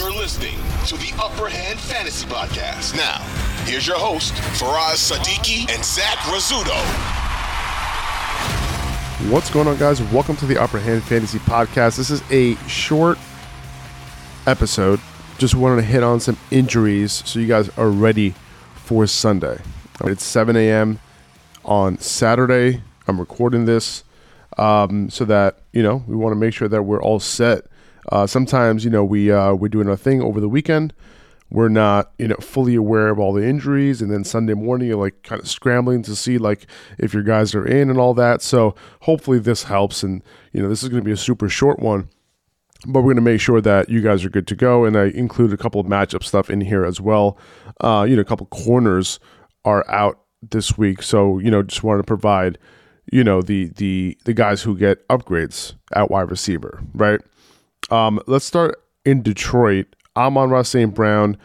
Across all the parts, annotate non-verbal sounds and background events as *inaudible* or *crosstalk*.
You're listening to the Upper Hand Fantasy Podcast. Now, here's your host, Faraz Siddiqi and Zach Rizzuto. What's going on, guys? Welcome to the Upper Hand Fantasy Podcast. This is a short episode. Just wanted to hit on some injuries so you guys are ready for Sunday. It's 7 a.m. on Saturday. I'm recording this um, so that you know we want to make sure that we're all set. Uh, sometimes you know we uh, we're doing a thing over the weekend. We're not you know fully aware of all the injuries, and then Sunday morning you're like kind of scrambling to see like if your guys are in and all that. So hopefully this helps, and you know this is going to be a super short one but we're going to make sure that you guys are good to go. And I include a couple of matchup stuff in here as well. Uh, you know, a couple corners are out this week, so you know, just wanted to provide, you know, the the the guys who get upgrades at wide receiver, right? Um, let's start in Detroit. Amon-Ra St. Brown,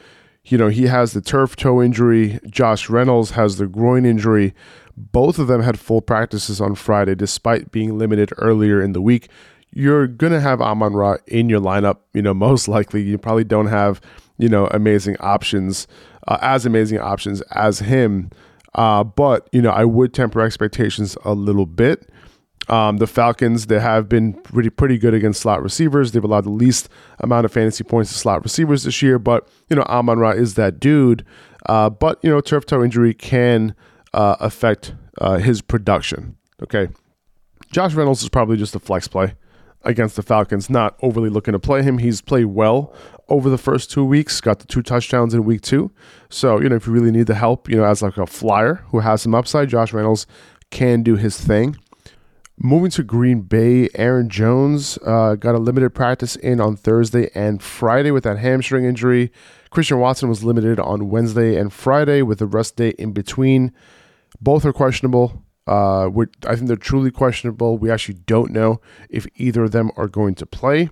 you know, he has the turf toe injury. Josh Reynolds has the groin injury. Both of them had full practices on Friday, despite being limited earlier in the week you're going to have Amon Ra in your lineup. You know, *laughs* most likely you probably don't have, you know, amazing options, uh, as amazing options as him. Uh, but, you know, I would temper expectations a little bit. Um, the Falcons, they have been pretty pretty good against slot receivers. They've allowed the least amount of fantasy points to slot receivers this year, but you know Amon Ra is that dude. Uh, but you know turf toe injury can uh, affect uh, his production. Okay, Josh Reynolds is probably just a flex play against the Falcons. Not overly looking to play him. He's played well over the first two weeks. Got the two touchdowns in week two. So you know, if you really need the help, you know, as like a flyer who has some upside, Josh Reynolds can do his thing. Moving to Green Bay, Aaron Jones uh, got a limited practice in on Thursday and Friday with that hamstring injury. Christian Watson was limited on Wednesday and Friday with a rest day in between. Both are questionable. Uh, I think they're truly questionable. We actually don't know if either of them are going to play.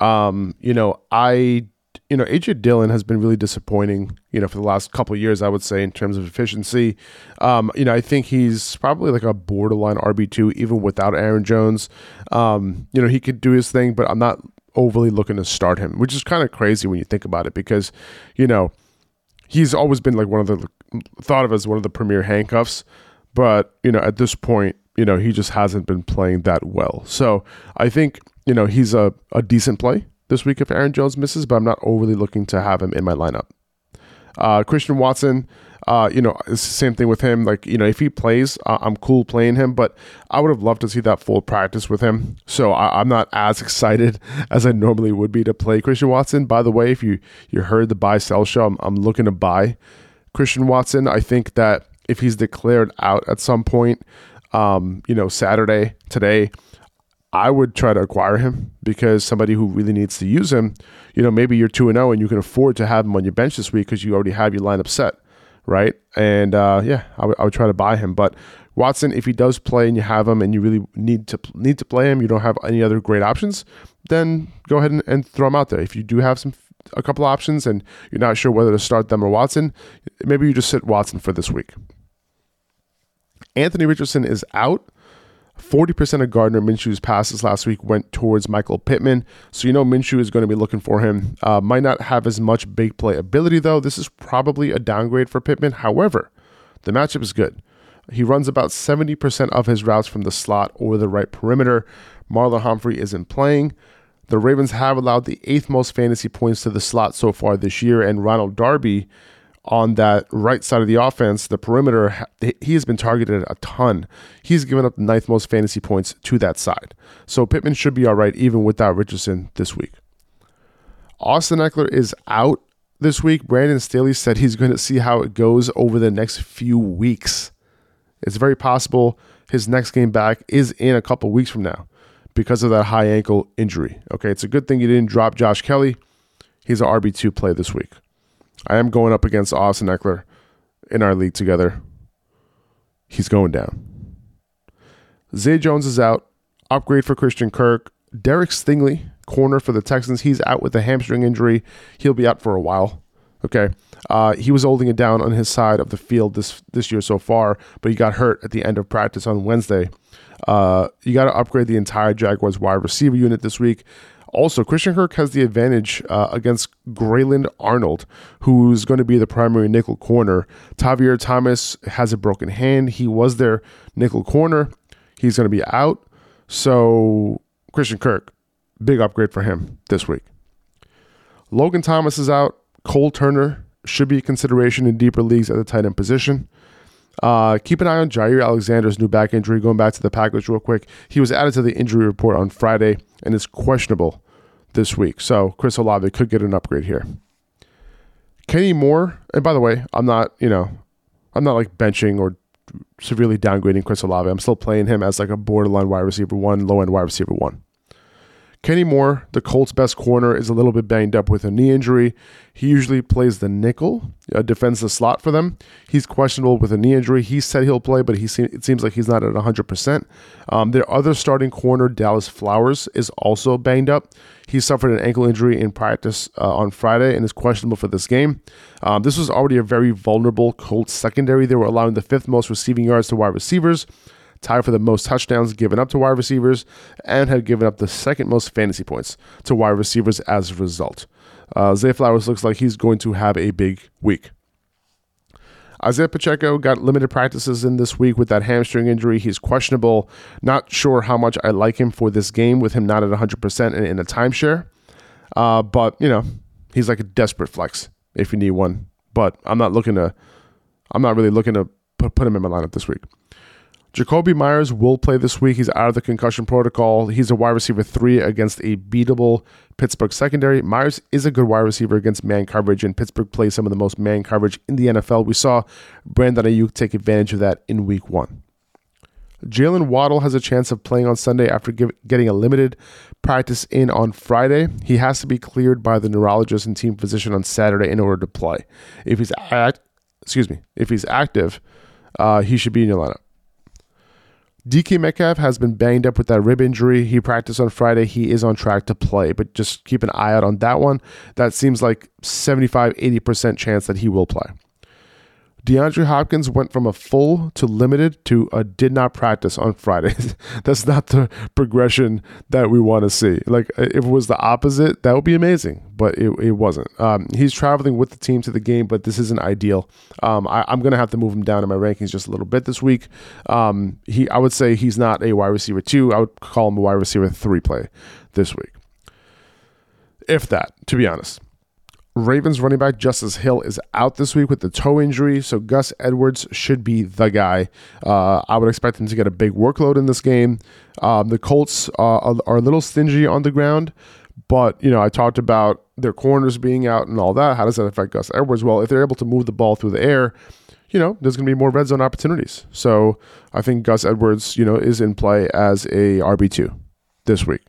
Um, you know, I, you know, AJ Dillon has been really disappointing. You know, for the last couple years, I would say in terms of efficiency. Um, you know, I think he's probably like a borderline RB two even without Aaron Jones. Um, you know, he could do his thing, but I'm not overly looking to start him, which is kind of crazy when you think about it because, you know, he's always been like one of the thought of as one of the premier handcuffs. But, you know, at this point, you know, he just hasn't been playing that well. So I think, you know, he's a, a decent play this week if Aaron Jones misses, but I'm not overly looking to have him in my lineup. Uh, Christian Watson, uh, you know, it's the same thing with him. Like, you know, if he plays, uh, I'm cool playing him, but I would have loved to see that full practice with him. So I, am not as *laughs* excited as I normally would be to play Christian Watson. By the way, if you you heard the buy sell show, I'm, I'm looking to buy Christian Watson. I think that if he's declared out at some point, um, you know, Saturday, today, I would try to acquire him because somebody who really needs to use him, you know, maybe you're 2 and 0 and you can afford to have him on your bench this week because you already have your lineup set, right? And uh, yeah, I, w- I would try to buy him. But Watson, if he does play and you have him and you really need to need to play him, you don't have any other great options, then go ahead and, and throw him out there. If you do have some a couple options and you're not sure whether to start them or Watson, maybe you just sit Watson for this week. Anthony Richardson is out. 40% of Gardner Minshew's passes last week went towards Michael Pittman. So you know Minshew is going to be looking for him. Uh, might not have as much big play ability, though. This is probably a downgrade for Pittman. However, the matchup is good. He runs about 70% of his routes from the slot or the right perimeter. Marlon Humphrey isn't playing. The Ravens have allowed the eighth most fantasy points to the slot so far this year, and Ronald Darby on that right side of the offense, the perimeter, he has been targeted a ton. He's given up the ninth most fantasy points to that side. So Pittman should be all right even without Richardson this week. Austin Ekeler is out this week. Brandon Staley said he's going to see how it goes over the next few weeks. It's very possible his next game back is in a couple weeks from now because of that high ankle injury. Okay, it's a good thing you didn't drop Josh Kelley. He's an RB2 play this week. I am going up against Austin Ekeler in our league together. He's going down. Zay Jones is out. Upgrade for Christian Kirk. Derek Stingley, corner for the Texans. He's out with a hamstring injury. He'll be out for a while. Okay. Uh, he was holding it down on his side of the field this this year so far, but he got hurt at the end of practice on Wednesday. Uh, you got to upgrade the entire Jaguars wide receiver unit this week. Also, Christian Kirk has the advantage uh, against Grayland Arnold, who's going to be the primary nickel corner. Tavierre Thomas has a broken hand. He was their nickel corner. He's going to be out. So, Christian Kirk, big upgrade for him this week. Logan Thomas is out. Cole Turner should be a consideration in deeper leagues at the tight end position. Uh, keep an eye on Jaire Alexander's new back injury. Going back to the Packers real quick, he was added to the injury report on Friday and is questionable this week. So Chris Olave could get an upgrade here. Kenny Moore, and by the way, I'm not, you know, I'm not like benching or severely downgrading Chris Olave. I'm still playing him as like a borderline wide receiver one, low end wide receiver one. Kenny Moore, the Colts' best corner, is a little bit banged up with a knee injury. He usually plays the nickel, uh, defends the slot for them. He's questionable with a knee injury. He said he'll play, but he se- it seems like he's not at 100%. Um, their other starting corner, Dallas Flowers, is also banged up. He suffered an ankle injury in practice uh, on Friday and is questionable for this game. Um, this was already a very vulnerable Colts secondary. They were allowing the fifth most receiving yards to wide receivers tied for the most touchdowns given up to wide receivers, and had given up the second most fantasy points to wide receivers as a result. Uh, Zay Flowers looks like he's going to have a big week. Isaiah Pacheco got limited practices in this week with that hamstring injury. He's questionable. Not sure how much I like him for this game with him not at 100% and in a timeshare. Uh, but, you know, he's like a desperate flex if you need one. But I'm not looking to, I'm not really looking to put, put him in my lineup this week. Jakobi Meyers will play this week. He's out of the concussion protocol. He's a wide receiver three against a beatable Pittsburgh secondary. Meyers is a good wide receiver against man coverage, and Pittsburgh plays some of the most man coverage in the NFL. We saw Brandon Aiyuk take advantage of that in week one. Jaylen Waddle has a chance of playing on Sunday after give, getting a limited practice in on Friday. He has to be cleared by the neurologist and team physician on Saturday in order to play. If he's act, excuse me, if he's active, uh, he should be in your lineup. DK Metcalf has been banged up with that rib injury. He practiced on Friday. He is on track to play, but just keep an eye out on that one. That seems like 75 80% chance that he will play. DeAndre Hopkins went from a full to limited to a did not practice on Friday. *laughs* That's not the progression that we want to see. Like, if it was the opposite, that would be amazing, but it, it wasn't. Um, he's traveling with the team to the game, but this isn't ideal. Um, I, am going to have to move him down in my rankings just a little bit this week. Um, he, I would say he's not a wide receiver two. I would call him a wide receiver three play this week. If that, to be honest. Ravens running back Justice Hill is out this week with the toe injury, so Gus Edwards should be the guy. Uh, I would expect him to get a big workload in this game. Um, the Colts uh, are, are, a little stingy on the ground, but you know I talked about their corners being out and all that. How does that affect Gus Edwards? Well, if they're able to move the ball through the air, you know there's going to be more red zone opportunities. So I think Gus Edwards, you know, is in play as a RB two this week.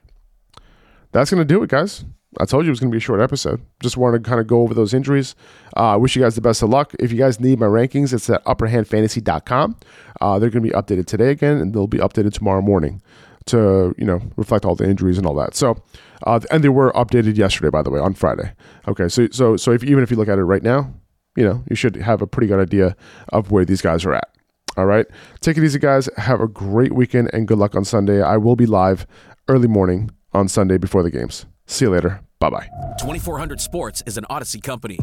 That's going to do it, guys. I told you it was going to be a short episode. Just wanted to kind of go over those injuries. I uh, wish you guys the best of luck. If you guys need my rankings, it's at upperhandfantasy.com. Uh, they're going to be updated today again, and they'll be updated tomorrow morning to you know reflect all the injuries and all that. So, uh, and they were updated yesterday, by the way, on Friday. Okay, so so so if even if you look at it right now, you know you should have a pretty good idea of where these guys are at. All right, take it easy, guys. Have a great weekend and good luck on Sunday. I will be live early morning on Sunday before the games. See you later. Bye bye. 2400 Sports is an Audacy company.